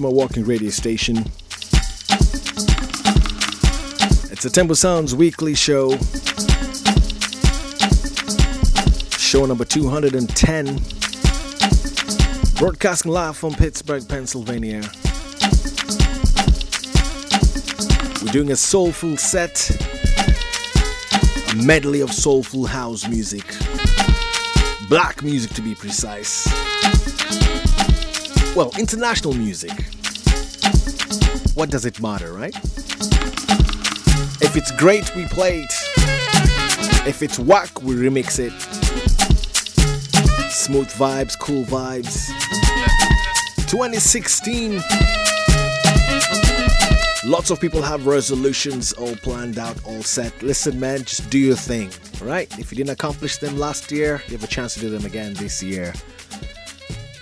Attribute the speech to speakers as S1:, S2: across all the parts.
S1: my walking radio station. It's a Tembo Sounds weekly show. Show number 210. Broadcasting live from Pittsburgh, Pennsylvania. We're doing a soulful set, a medley of soulful house music, black music to be precise. Well, international music. What does it matter, right? If it's great, we play it. If it's whack, we remix it. Smooth vibes, cool vibes. 2016. Lots of people have resolutions all planned out, all set. Listen, man, just do your thing, right? If you didn't accomplish them last year, you have a chance to do them again this year.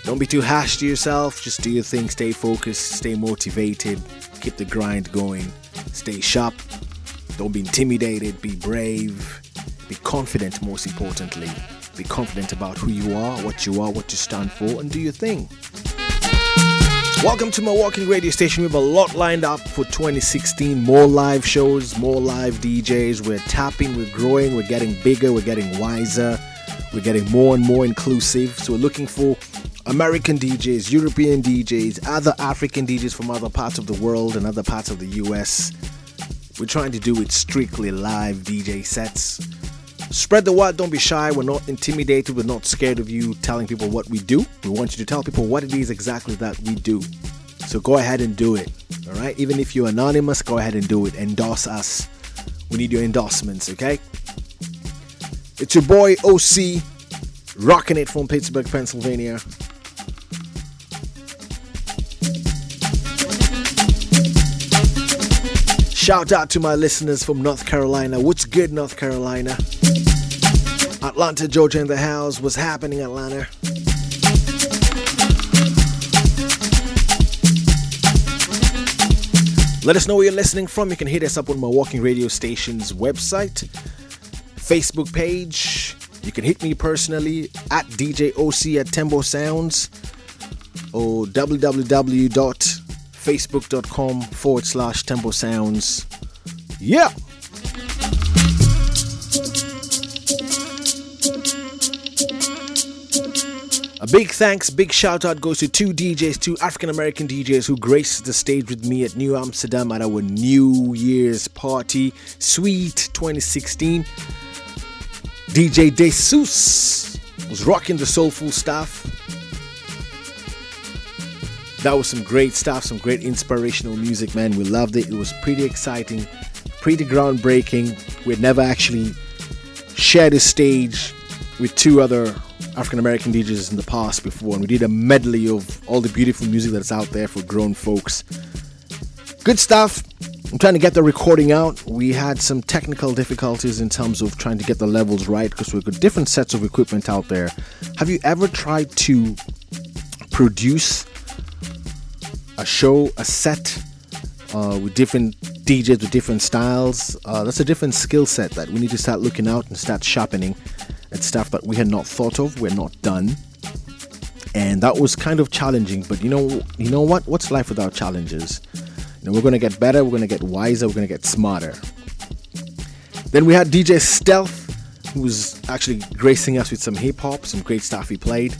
S1: Don't be too harsh to yourself. Just do your thing. Stay focused. Stay motivated. Keep the grind going. Stay sharp. Don't be intimidated. Be brave. Be confident, most importantly. Be confident about who you are, what you are, what you stand for, and do your thing. Welcome to my walking radio station. We have a lot lined up for 2016. More live shows, more live DJs. We're tapping, we're growing, we're getting bigger, we're getting wiser, we're getting more and more inclusive. So we're looking for American DJs, European DJs, other African DJs from other parts of the world and other parts of the US. We're trying to do it strictly live DJ sets. Spread the word, don't be shy. We're not intimidated, we're not scared of you telling people what we do. We want you to tell people what it is exactly that we do. So go ahead and do it. All right? Even if you're anonymous, go ahead and do it. Endorse us. We need your endorsements, okay? It's your boy Osi, rocking it from Pittsburgh, Pennsylvania. Shout out to my listeners from North Carolina. What's good, North Carolina? Atlanta, Georgia in the house. What's happening, Atlanta? Let us know where you're listening from. You can hit us up on my walking radio station's website, Facebook page. You can hit me personally at DJ Osi at Tembo Sounds or www facebook.com forward slash tembo sounds. Yeah! A big thanks, big shout out goes to two DJs, two African American DJs who graced the stage with me at New Amsterdam at our New Year's party, Sweet 2016. DJ DeSus was rocking the soulful stuff. That was some great stuff, some great inspirational music, man. We loved it. It was pretty exciting, pretty groundbreaking. We'd never actually shared a stage with two other African American DJs in the past before, and we did a medley of all the beautiful music that's out there for grown folks. Good stuff. I'm trying to get the recording out. We had some technical difficulties in terms of trying to get the levels right because we've got different sets of equipment out there. Have you ever tried to produce a show, a set uh, with different DJs with different styles. Uh, that's a different skill set that we need to start looking out and start sharpening. at stuff that we had not thought of, we're not done. and that was kind of challenging. But you know, you know what? What's life without challenges? You know, we're gonna get better. We're gonna get wiser. We're gonna get smarter. Then we had DJ Stealth, who was actually gracing us with some hip hop, some great stuff he played.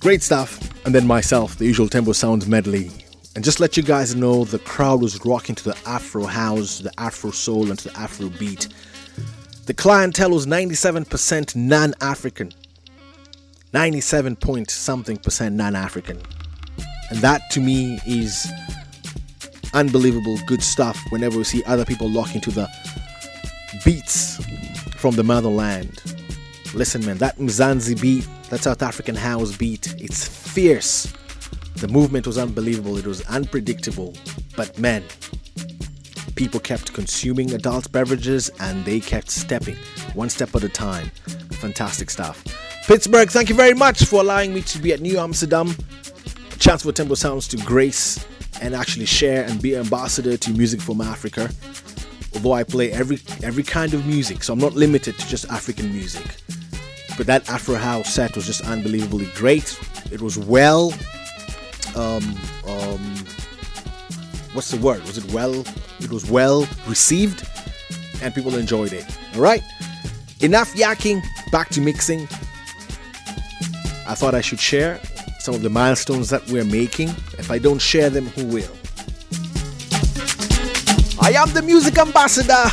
S1: Great stuff. And then myself, the usual Tembo Sounds medley. And just let you guys know, the crowd was rocking to the Afro house, the Afro soul, and to the Afro beat. The clientele was 97% non African. 97 point something percent non African. And that to me is unbelievable good stuff whenever we see other people locking to the beats from the motherland. Listen, man, that Mzansi beat, that South African house beat, it's fierce. The movement was unbelievable, it was unpredictable, but man, people kept consuming adult beverages and they kept stepping one step at a time. Fantastic stuff. Pittsburgh, thank you very much for allowing me to be at New Amsterdam. A chance for Tembo Sounds to grace and actually share and be an ambassador to Music from Africa. Although I play every every kind of music, so I'm not limited to just African music. But that Afro House set was just unbelievably great. It was well um, um, what's the word? Was it well? It was well received, and people enjoyed it. All right, enough yakking. Back to mixing. I thought I should share some of the milestones that we're making. If I don't share them, who will? I am the music ambassador.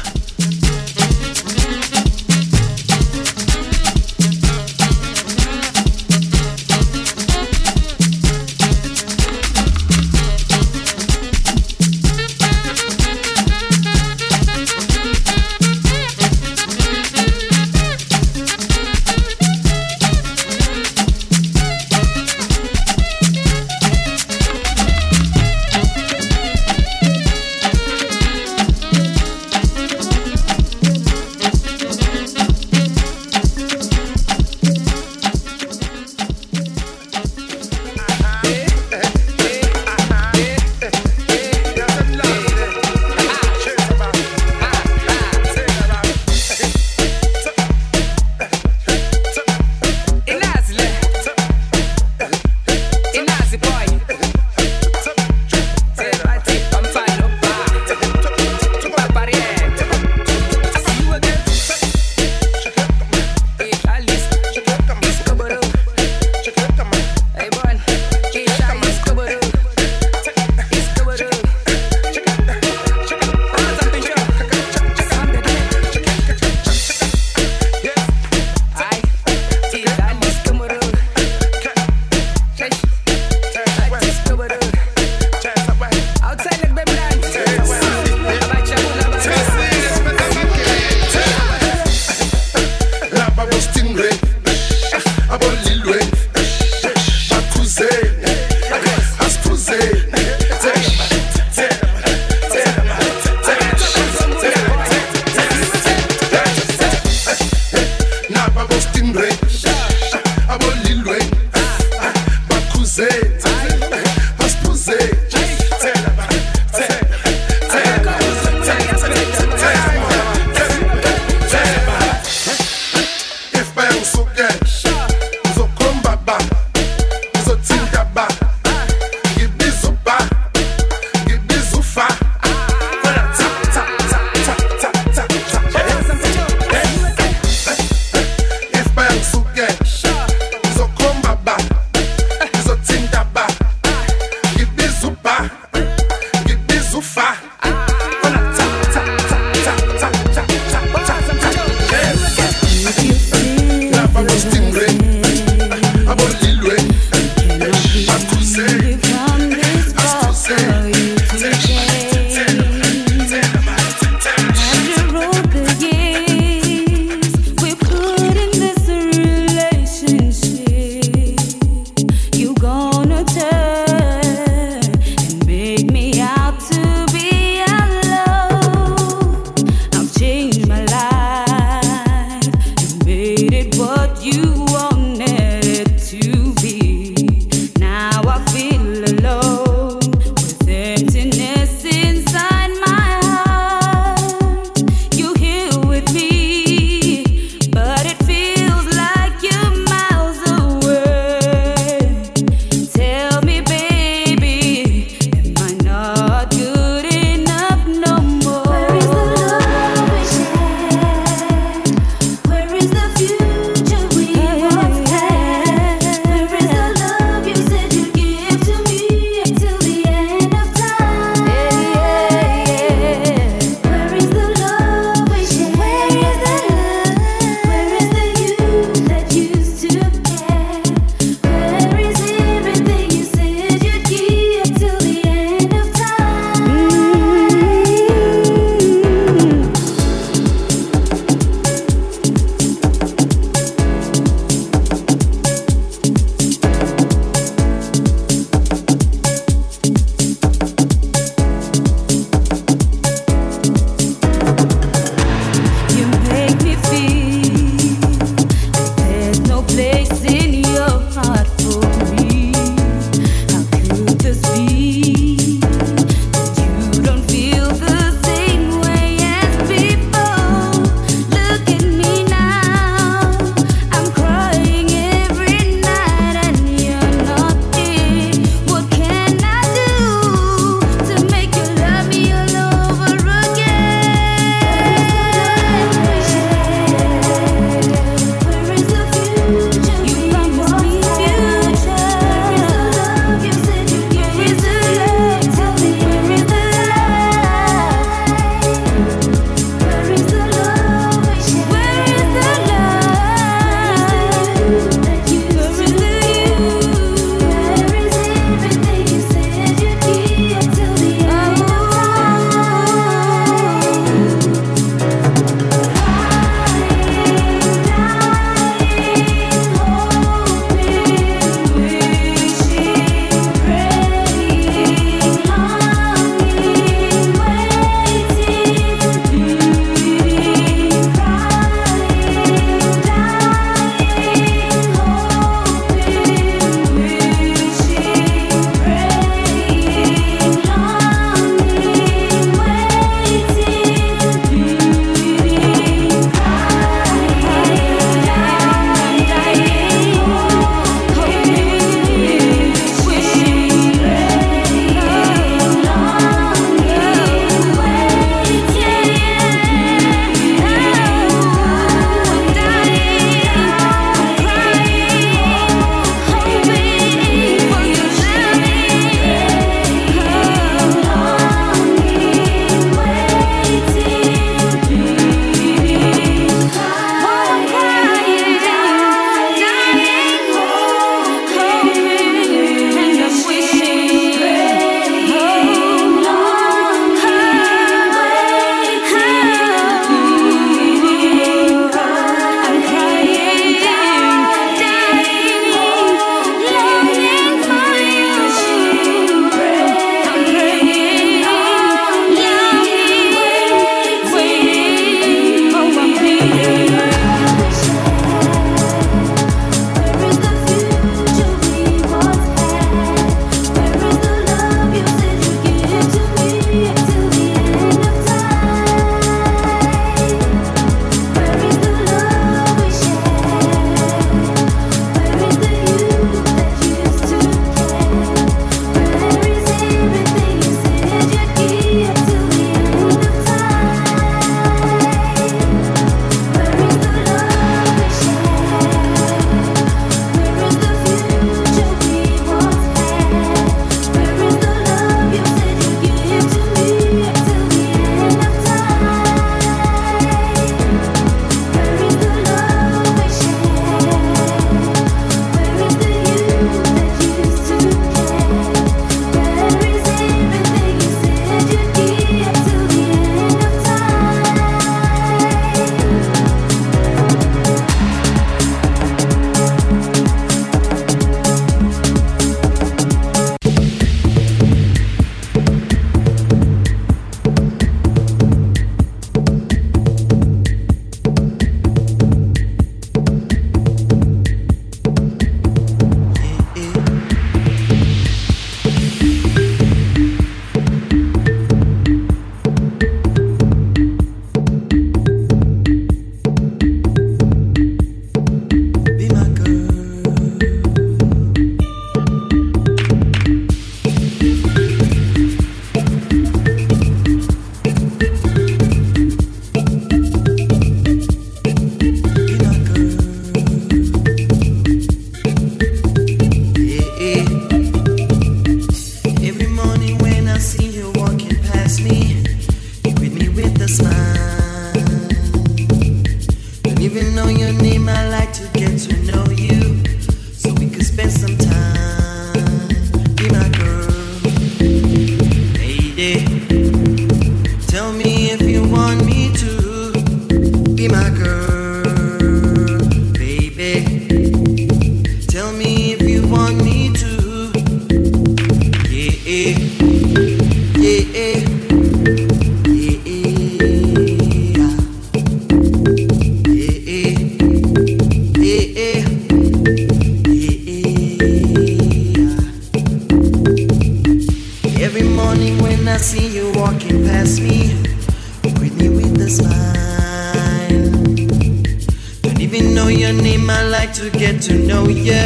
S2: Get to know you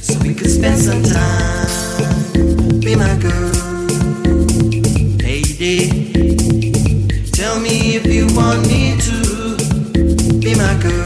S2: so we could spend some time. Be my girl. Lady, tell me if you want me to be my girl.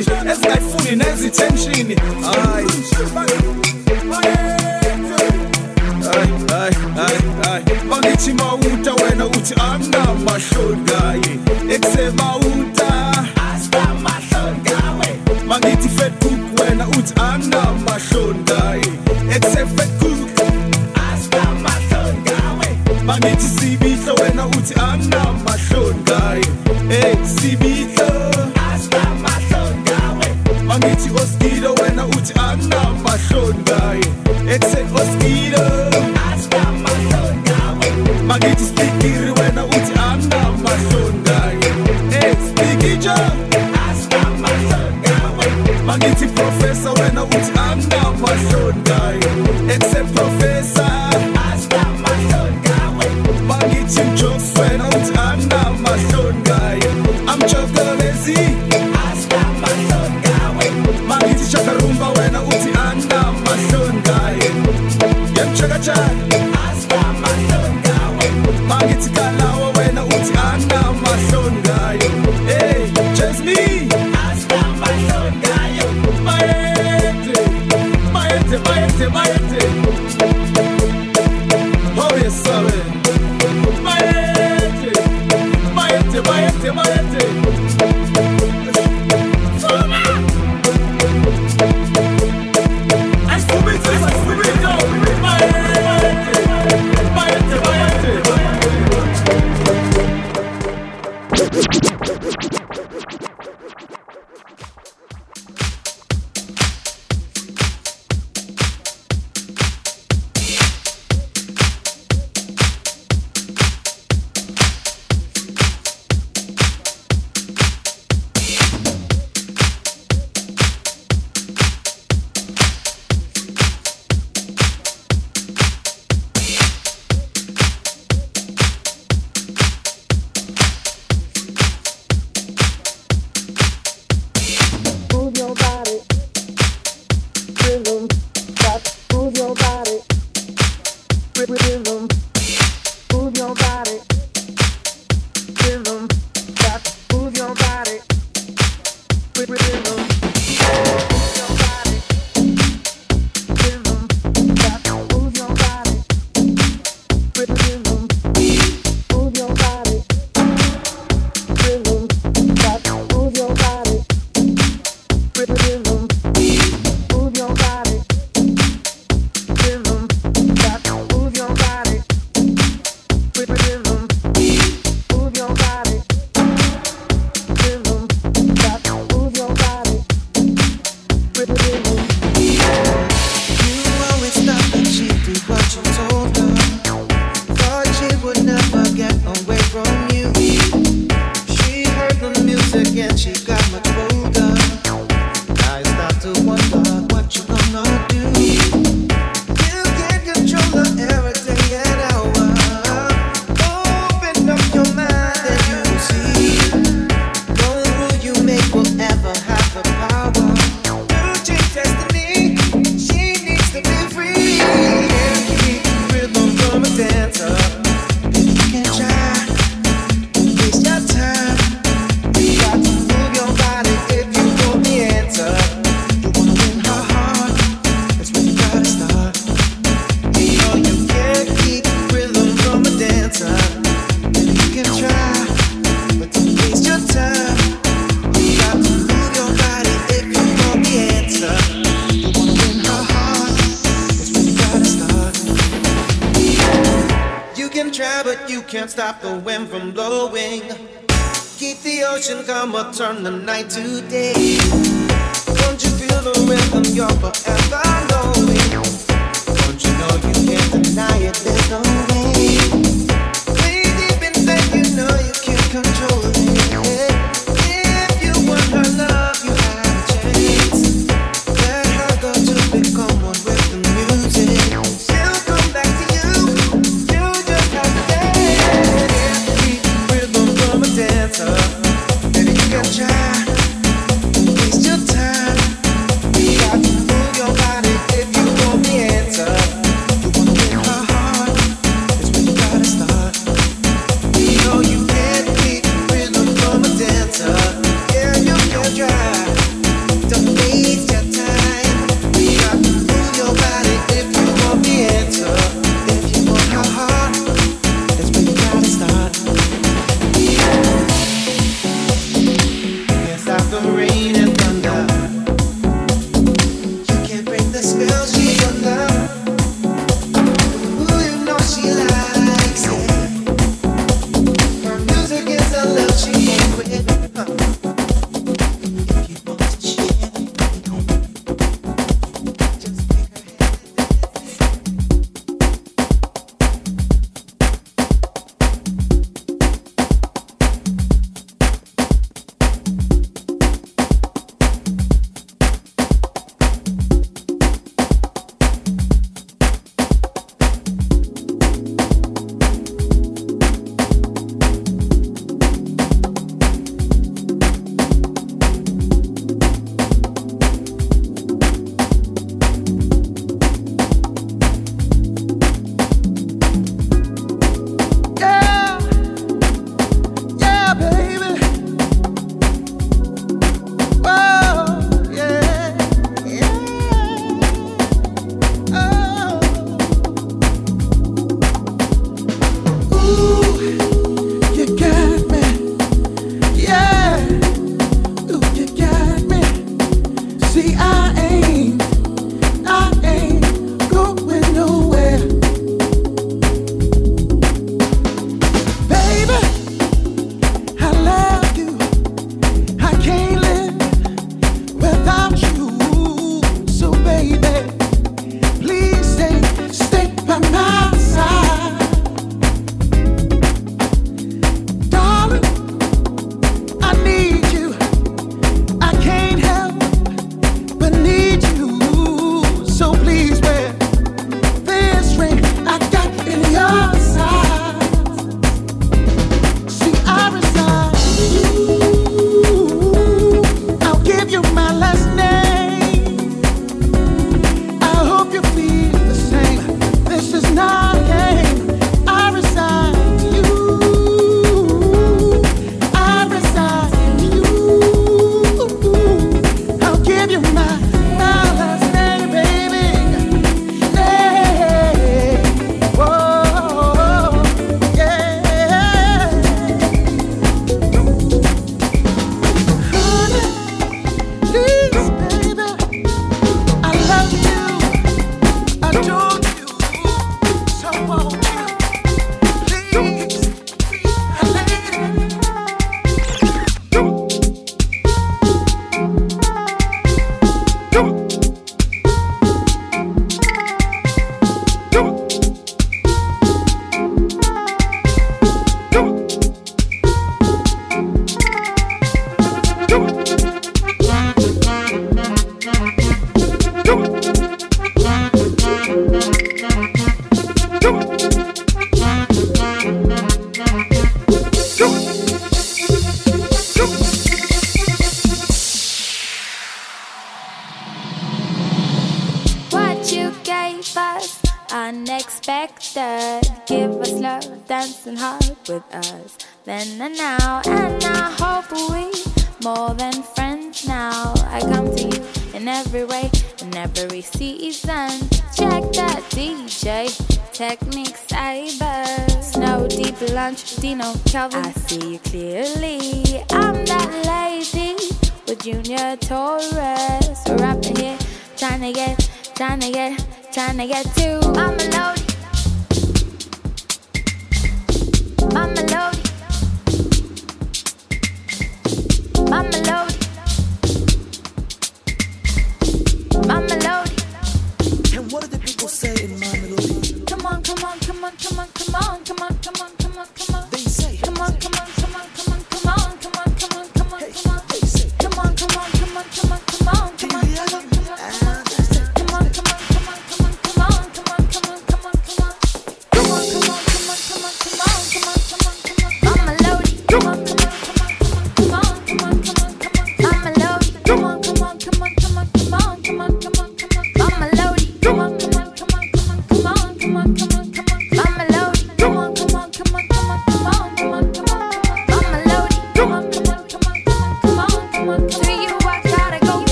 S3: ezingayifuni ezingayifuni nezithenshini hayi. Bangithi mawuta wena uthi anginamahloni kaye ekusebawu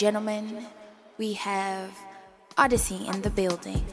S4: gentlemen, we have Odyssey in the building.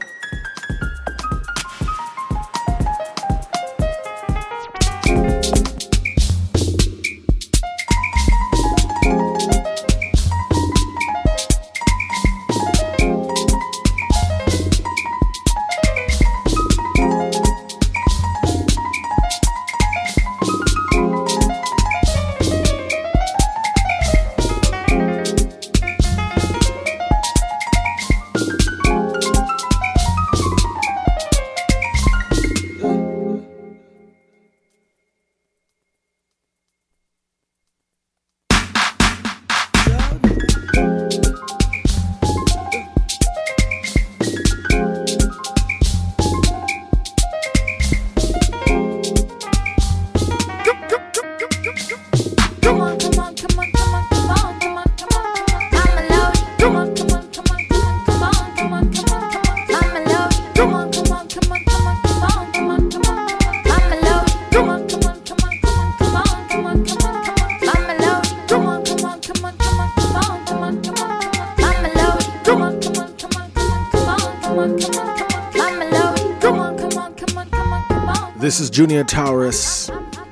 S1: Junior Taurus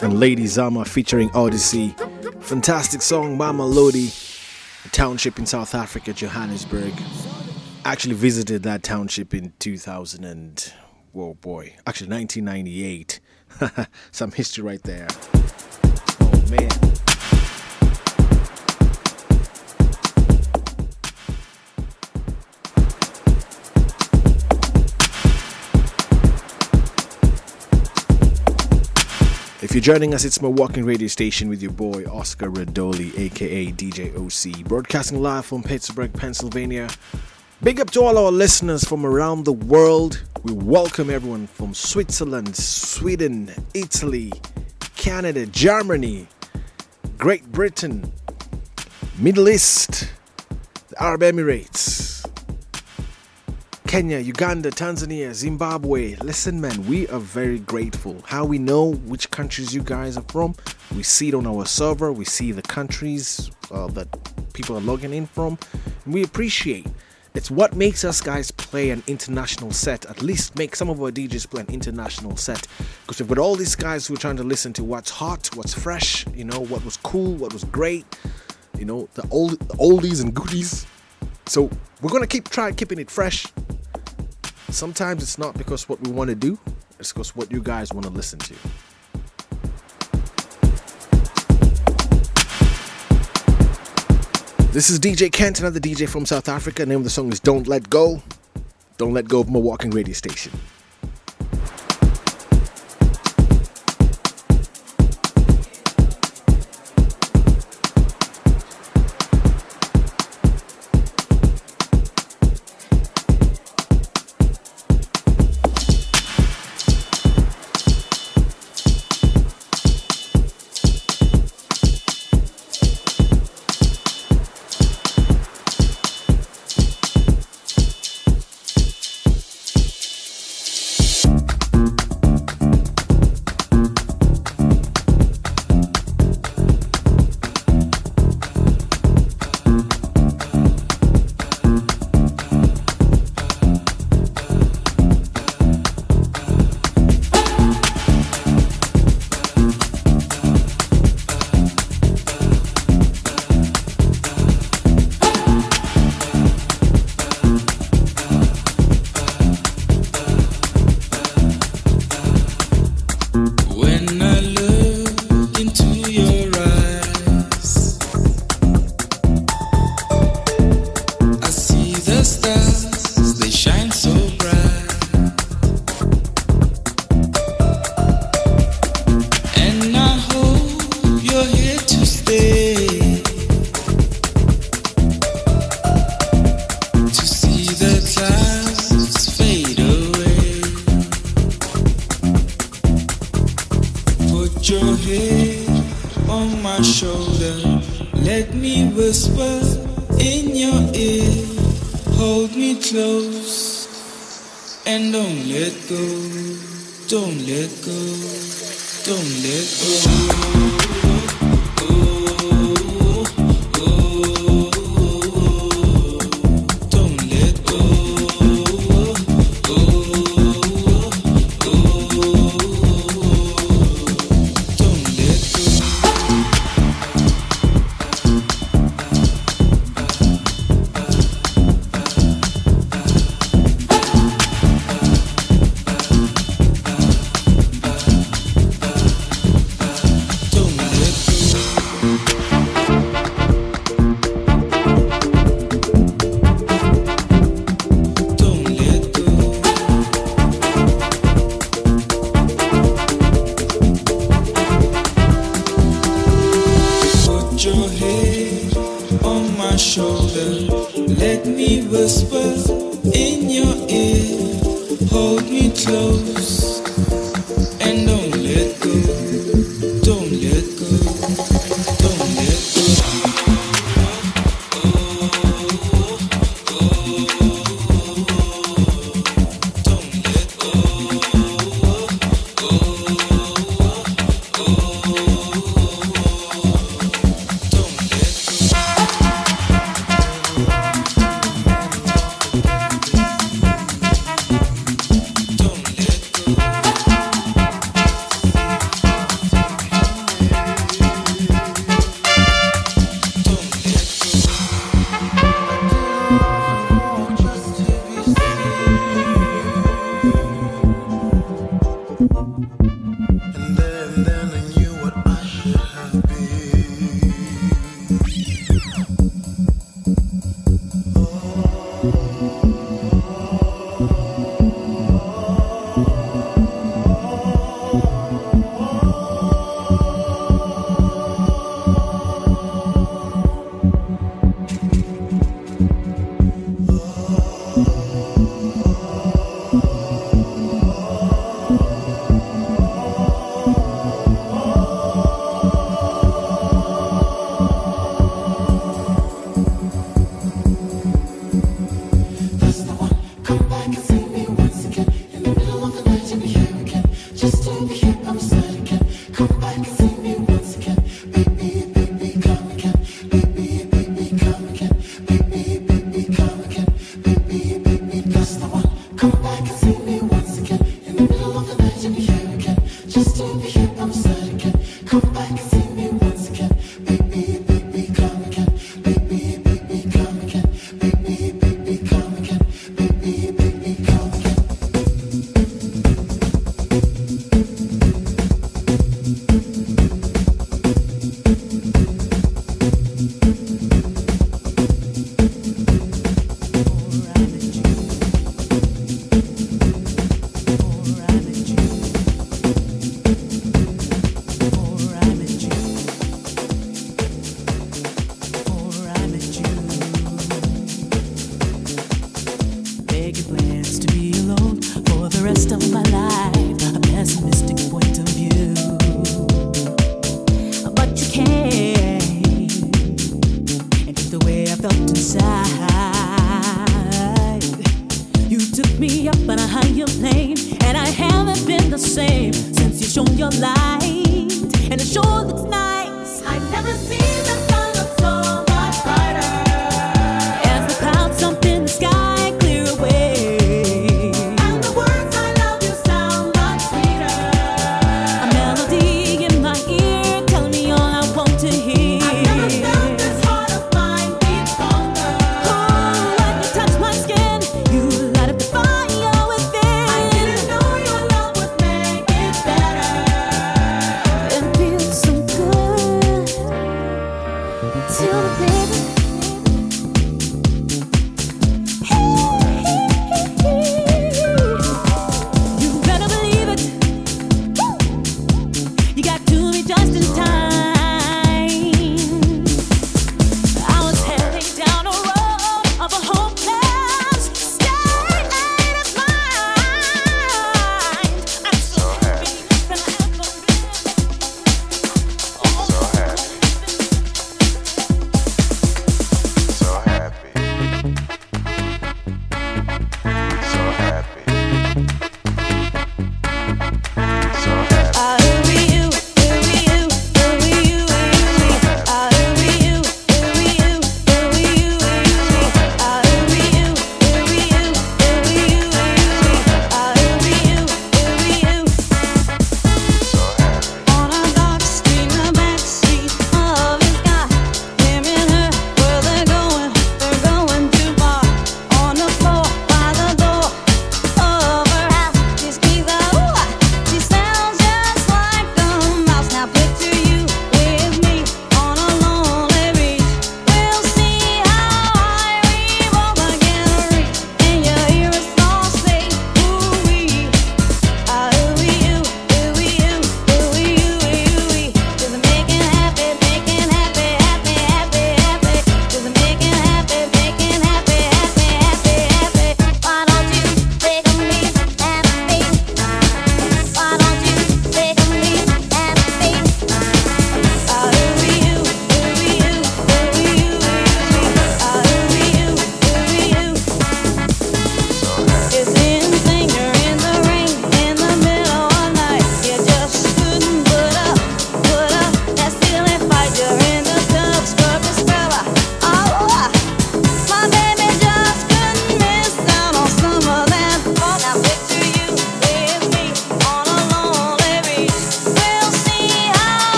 S1: and Lady Zamar featuring Odyssey. Fantastic song, Mamelodi, a township in South Africa, Johannesburg. Actually visited that township in 2000 and, whoa boy, actually 1998. Some history right there. Oh man. If you're joining us, it's my walking radio station with your boy Oscar Radoli, aka DJ Osi, broadcasting live from Pittsburgh, Pennsylvania. Big up to all our listeners from around the world. We welcome everyone from Switzerland, Sweden, Italy, Canada, Germany, Great Britain, Middle East, the Arab Emirates, Kenya, Uganda, Tanzania, Zimbabwe. Listen, man, we are very grateful. How we know which countries you guys are from? We see it on our server. We see the countries uh, that people are logging in from. And we appreciate. It's what makes us guys play an international set. At least make some of our DJs play an international set. Because we've got all these guys who are trying to listen to what's hot, what's fresh, you know, what was cool, what was great, you know, the old oldies and goodies. So we're gonna keep trying keeping it fresh Sometimes it's not because what we want to do, it's because what you guys want to listen to. This is DJ Kent, another DJ from South Africa. The name of the song is Don't Let Go. Don't Let Go of my walking radio station.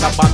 S5: like a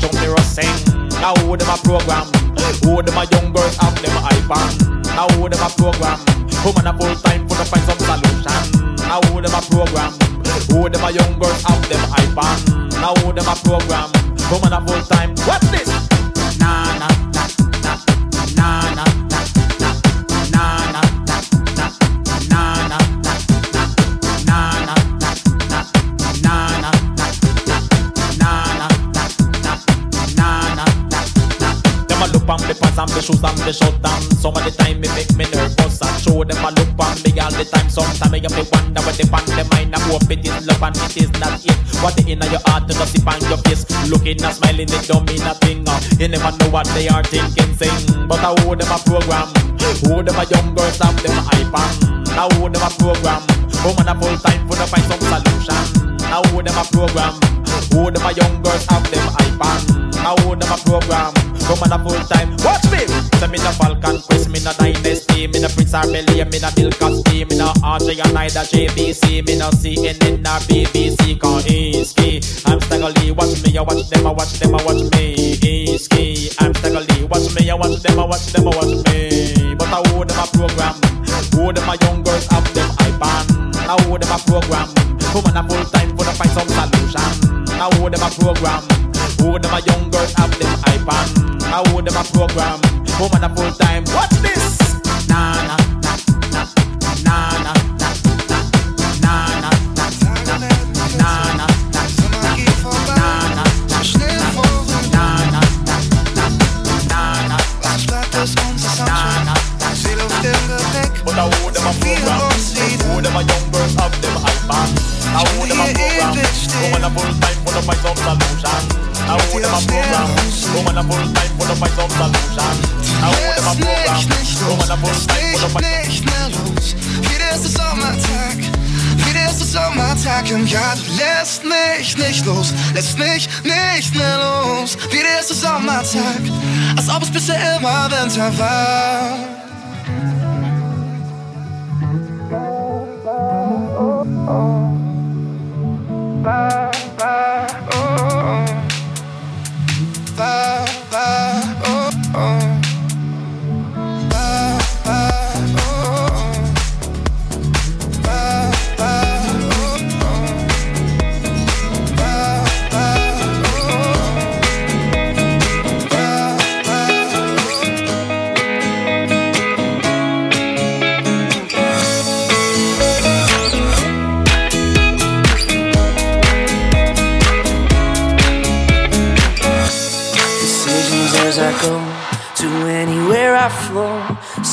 S5: young girls have them iPad. Now them a program, come on a full time. Watch me. So me the Falcon Crest, me the Dynasty, me the Prince Arbellia, me the Bill Cosby, me the RJ and I the JBC, me the CNN or BBC, cause it's key. I'm staggly, watch me, I watch them, I watch them, I watch me. It's key. I'm staggly, watch me, I watch them, I watch them, I watch me. But I owe them a program, owe them a young girls.
S6: Have them iPad. I owe them a program, come on a full time, for to find some talent. I would them a program. Who them a young girls have them iPad. I would them a program. Woman a full time. Watch this. I hold them a program. Going a full time full of my some solution. I hold them a program. Going a full time full of my some solution. I hold them a program. Going a full time full of my nicht mehr los. Wie der erste Sommertag. Im
S7: Jahr. Du lässt mich nicht los. Lässt mich nicht mehr los. Wie der erste Sommertag. Als ob es bisher immer Winter war. Oh. oh, oh. Bye, bye, oh, bye.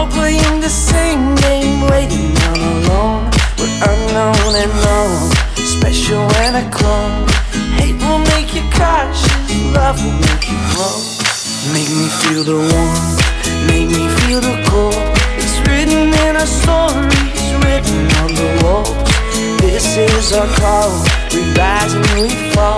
S7: All playing the same game, waiting on alone. We're unknown and known, special and a clone. Hate will make you cautious, love will make you grow. Make me feel the warmth, make me feel the cold. It's written in our stories, written on the walls. This is our call, we rise and we
S6: fall.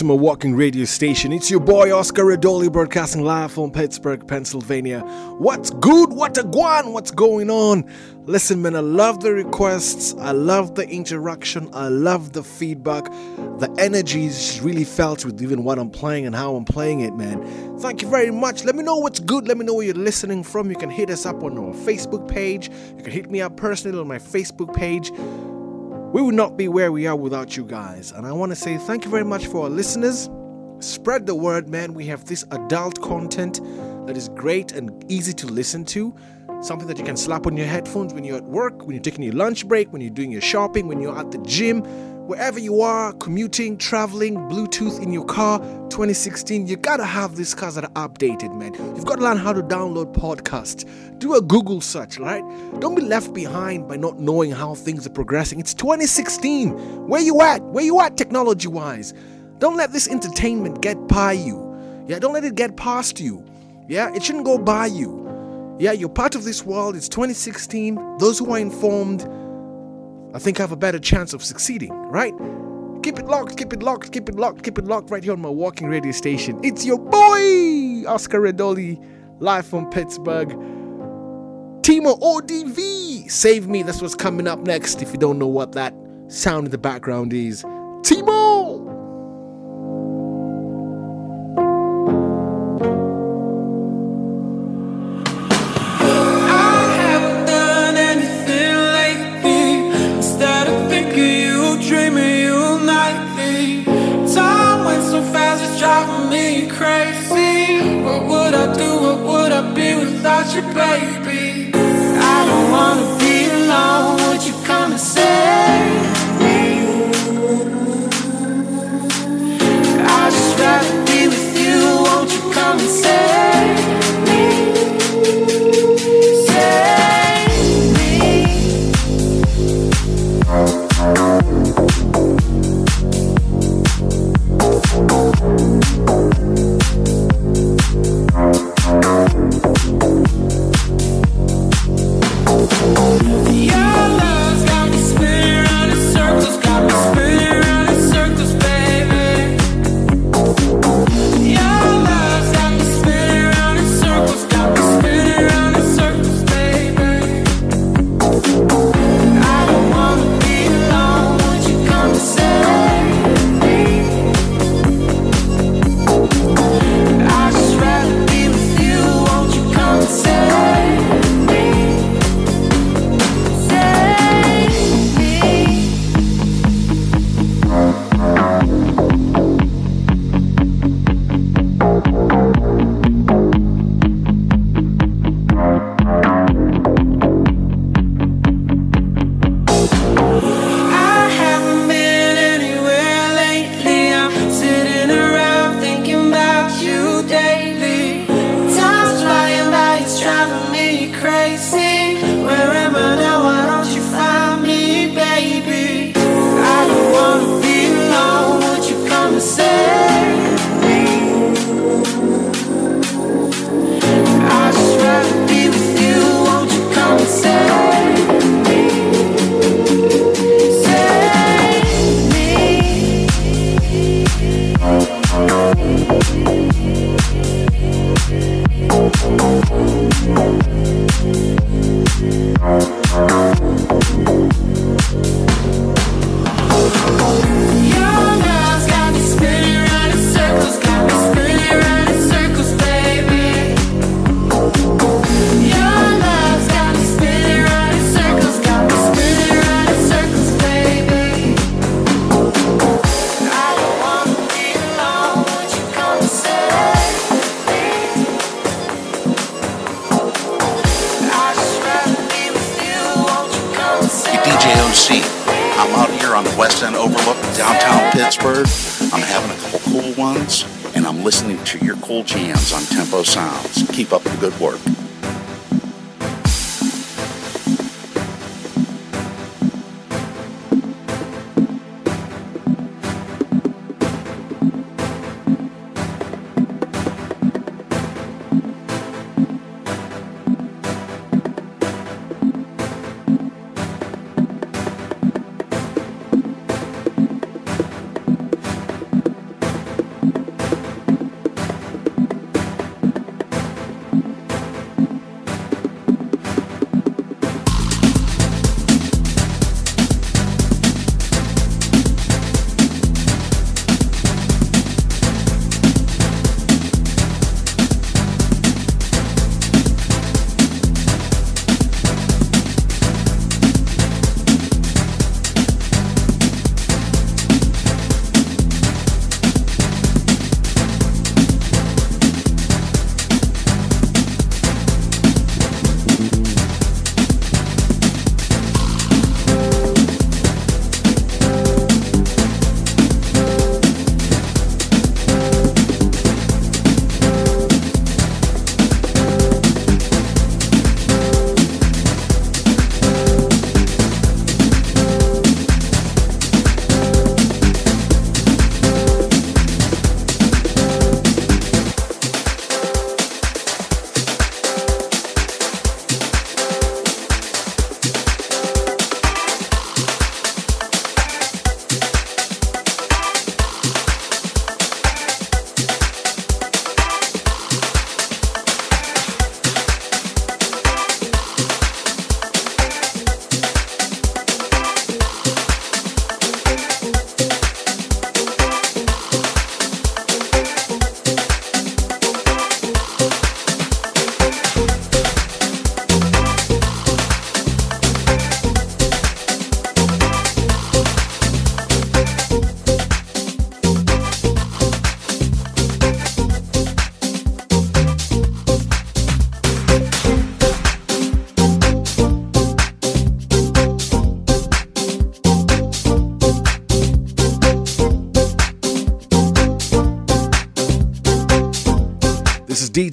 S6: To walking radio station. It's your boy Oscar Radoli broadcasting live from Pittsburgh, Pennsylvania. What's good? What a guan? What's going on? Listen, man, I love the requests. I love the interaction. I love the feedback. The energy is really felt with even what I'm playing and how I'm playing it, man. Thank you very much. Let me know what's good. Let me know where you're listening from. You can hit us up on our Facebook page. You can hit me up personally on my Facebook page. We would not be where we are without you guys. And I want to say thank you very much for our listeners. Spread the word, man. We have this adult content that is great and easy to listen to. Something that you can slap on your headphones when you're at work, when you're taking your lunch break, when you're doing your shopping, when you're at the gym, wherever you are, commuting, traveling, Bluetooth in your car. 2016, you gotta have these cars that are updated, man. You've got to learn how to download podcasts. Do a Google search, right? Don't be left behind by not knowing how things are progressing. It's 2016. Where you at? Where you at technology wise? Don't let this entertainment get by you. Yeah, don't let it get past you. Yeah, it shouldn't go by you. Yeah, you're part of this world. It's 2016. Those who are informed, I think, I have a better chance of succeeding, right? Keep it locked, keep it locked, keep it locked, keep it locked right here on my walking radio station. It's your boy, Oscar Redoli, live from Pittsburgh. Timo ODV, save me. That's what's coming up next. If you don't know what that sound in the background is, Timo.
S8: You,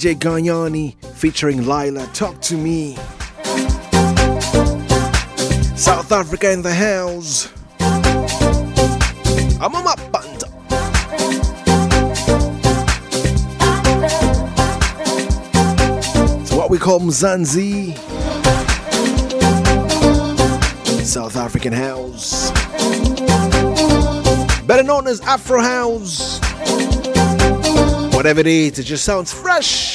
S1: DJ Gagnani featuring Lila. Talk to me. South Africa in the house. I'm on my band. It's what we call Mzansi. South African house. Better known as Afro House. Whatever it is, it just sounds fresh.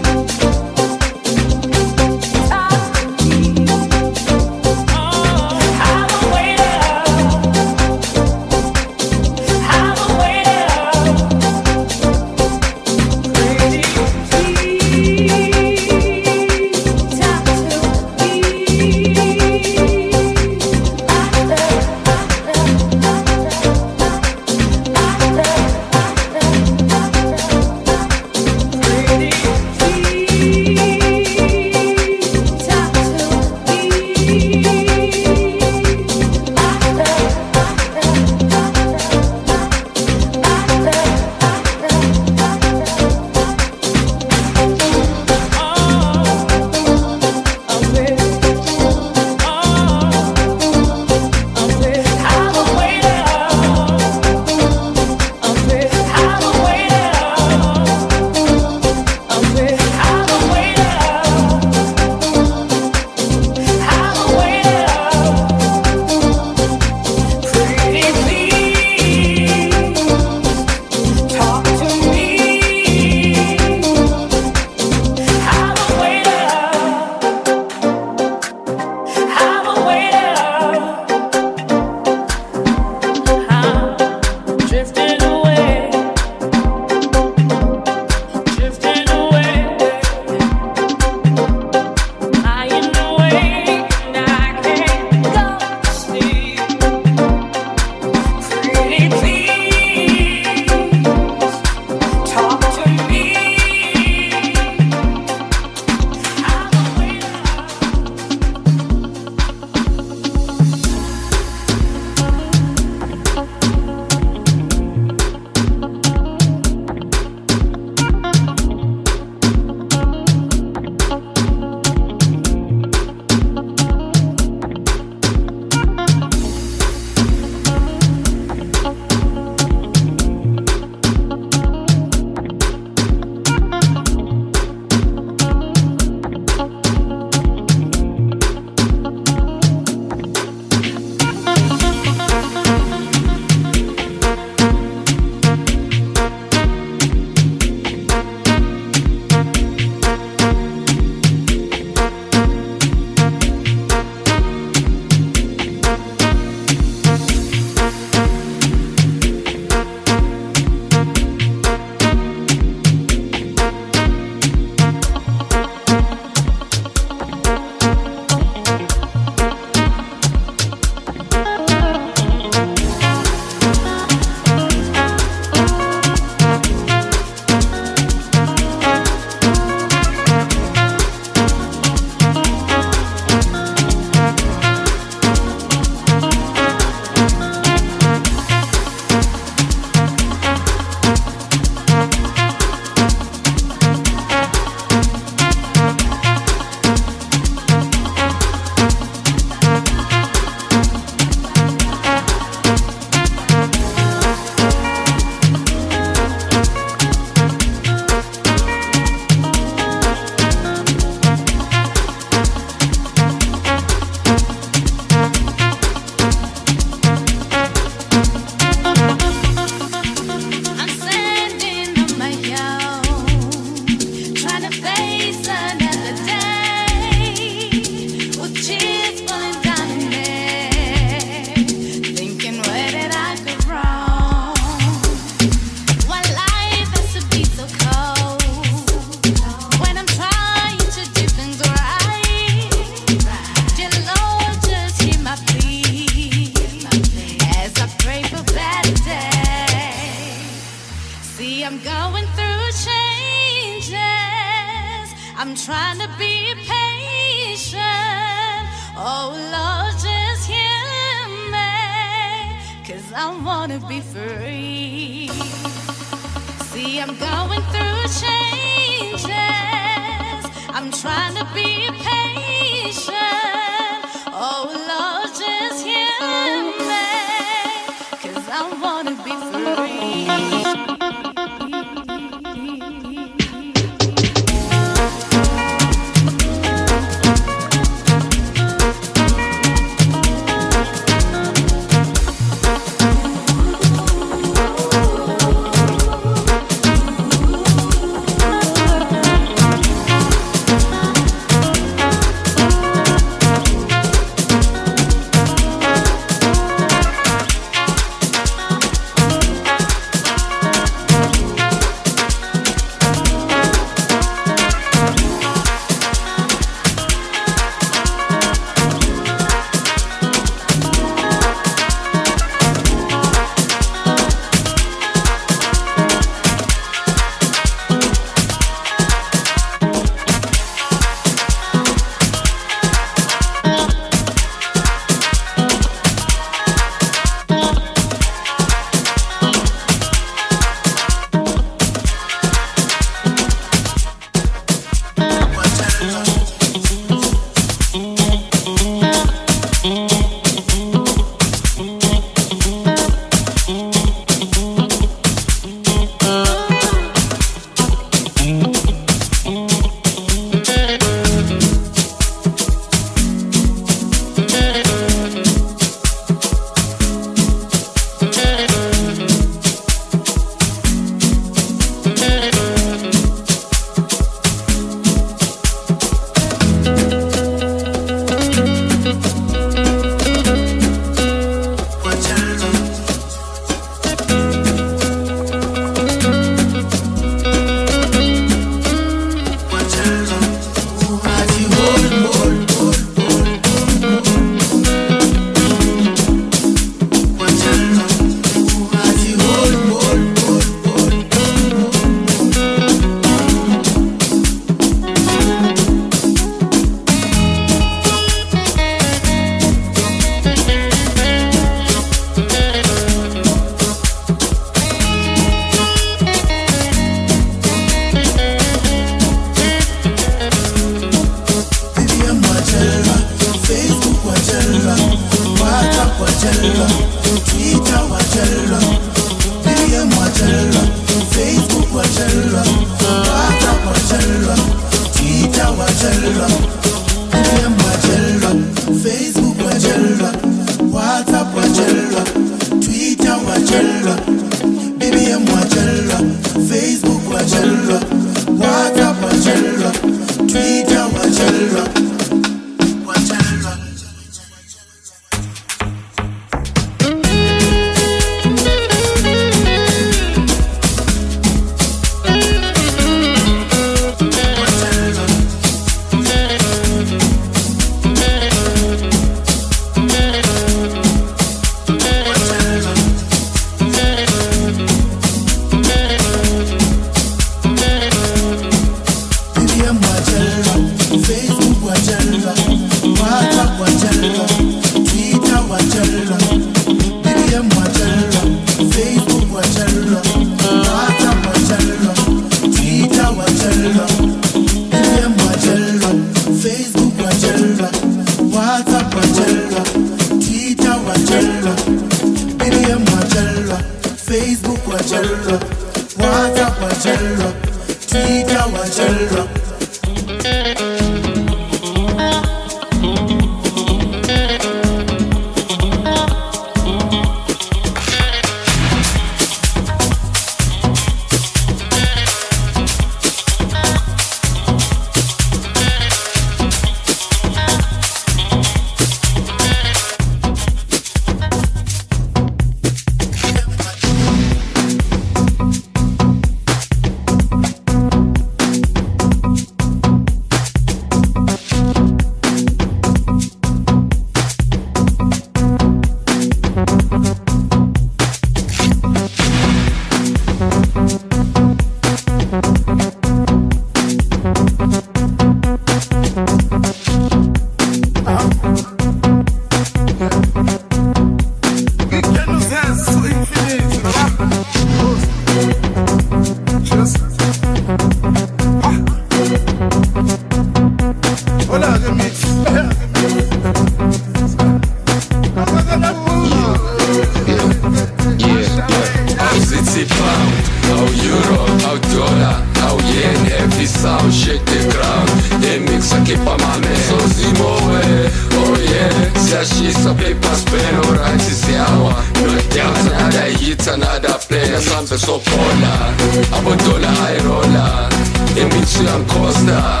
S9: Heavy sound, shake the ground They mix up keep on my mame Sozimowe, oh yeah Siyashisa papers pen, alright siyawa No doubt, another hit, another player Sambe sophola Abodola high roller Emix uyangicosta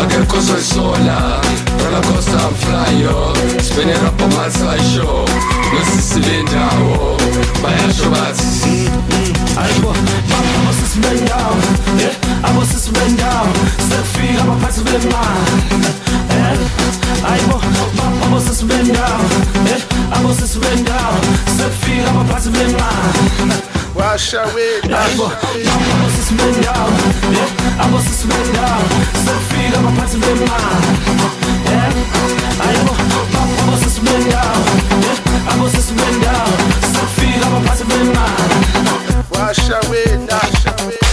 S9: Akekho soyisola Roller coaster I'm flying yo Spin it up on my side show. Nosisile ndawo Bayasho bathi
S5: Ayibo, mama sisibend down, yeah, abo sisibend down. Sekufika abaphathi bemali, eh. Ayibo, mama sisibend down, yeah, abo sisibend down. Sekufika abaphathi bemali.
S10: Washa with
S5: Ayibo, mama sisibend down, yeah, abo sisibend down. Sekufika abaphathi bemali. Ayibo, mama sisibend down, yeah, abo sisibend down. Sekufika abaphathi bemali.
S10: Washa with
S5: abanye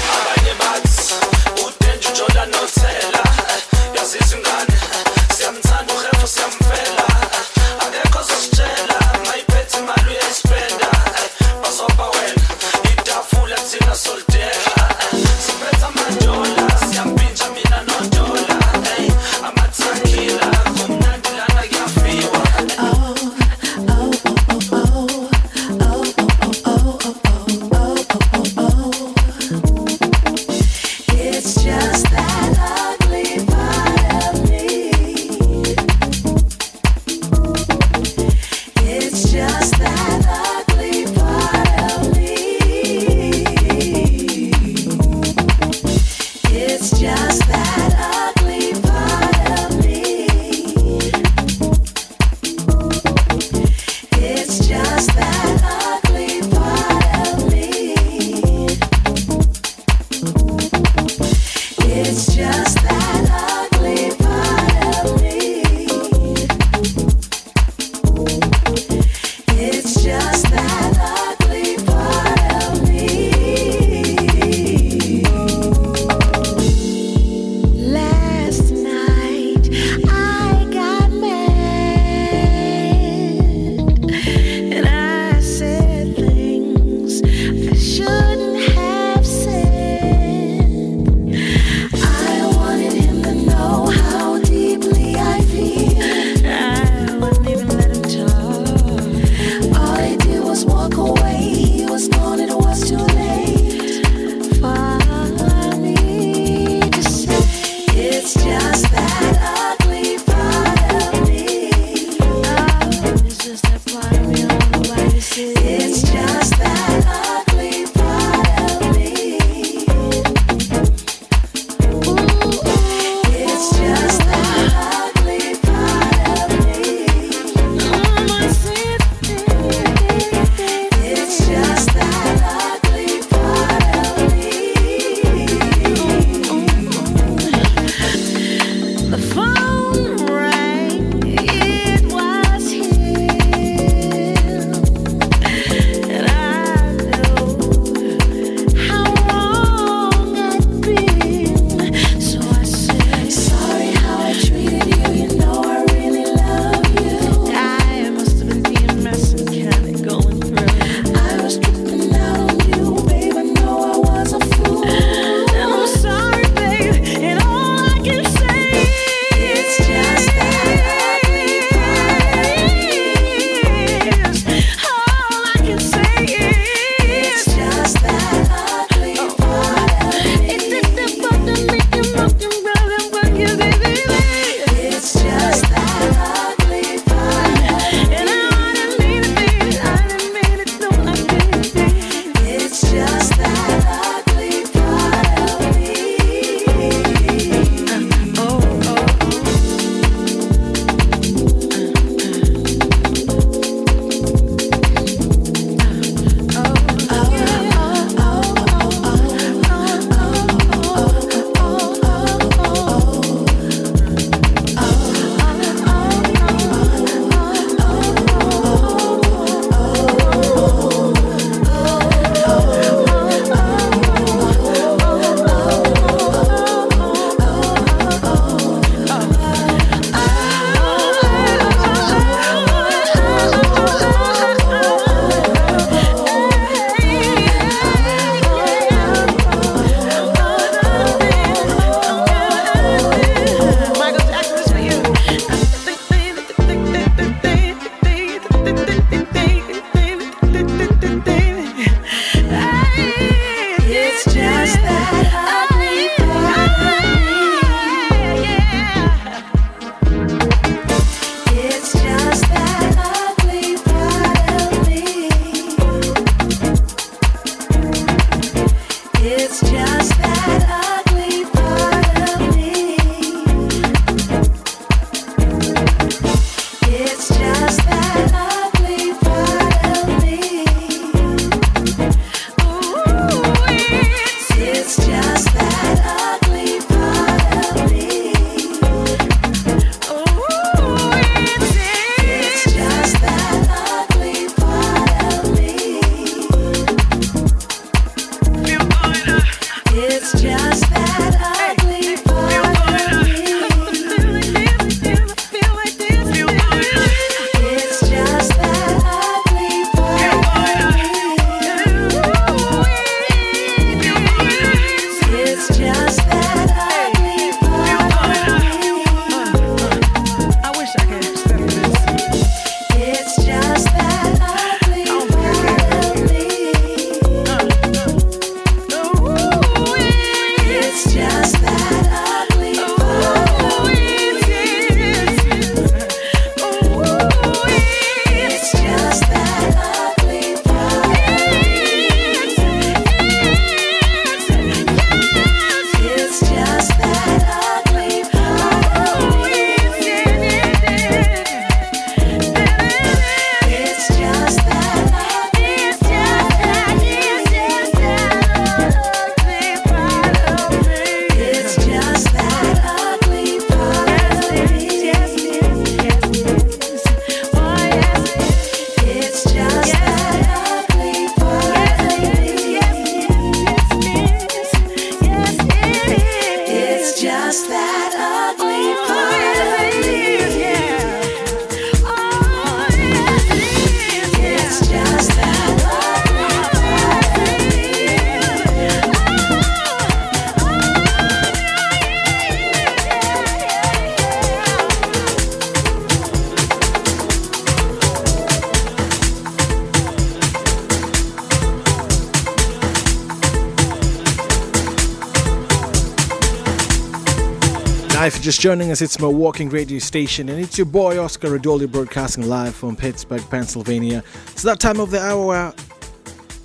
S11: just
S1: joining us, it's my walking radio station, and it's your boy Oscar Radoli broadcasting live from Pittsburgh, Pennsylvania. It's that time of the hour where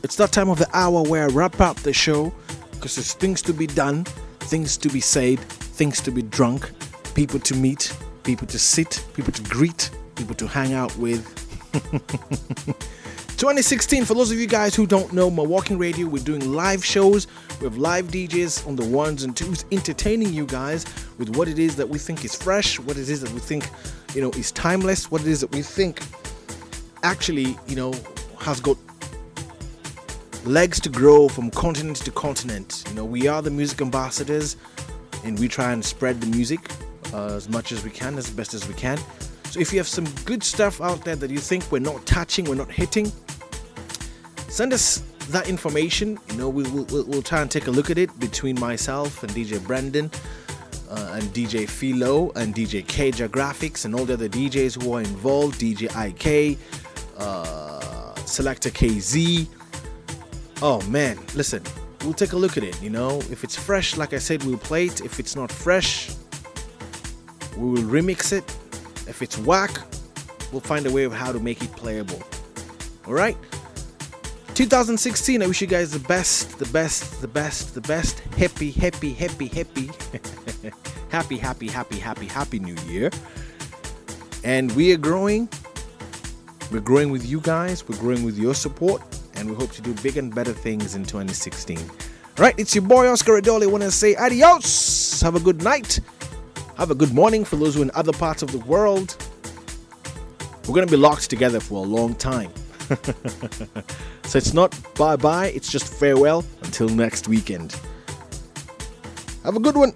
S1: it's that time of the hour where I wrap up the show because there's things to be done, things to be said, things to be drunk, people to meet, people to sit, people to greet, people to hang out with. 2016, for those of you guys who don't know, my walking radio, we're doing live shows. We have live DJs on the ones and twos, entertaining you guys with what it is that we think is fresh, what it is that we think, you know, is timeless, what it is that we think actually, you know, has got legs to grow from continent to continent. You know, we are the music ambassadors and we try and spread the music uh, as much as we can, as best as we can. So if you have some good stuff out there that you think we're not touching, we're not hitting, send us that information. You know, we, will we'll, we'll try and take a look at it between myself and DJ Brendan. Uh, and DJ Philo and DJ Kaja Graphics and all the other DJs who are involved, DJ IK, uh, Selector KZ. Oh man, listen, we'll take a look at it. You know, if it's fresh, like I said, we'll play it. If it's not fresh, we will remix it. If it's whack, we'll find a way of how to make it playable. All right. 2016, I wish you guys the best, the best, the best, the best. Happy, happy, happy, happy. happy, happy, happy, happy, happy new year. And we are growing. We're growing with you guys. We're growing with your support. And we hope to do big and better things in 2016. All right, it's your boy Oscar Adoli. I want to say adios. Have a good night. Have a good morning for those who are in other parts of the world. We're going to be locked together for a long time. so it's not bye bye, it's just farewell until next weekend. Have a good one.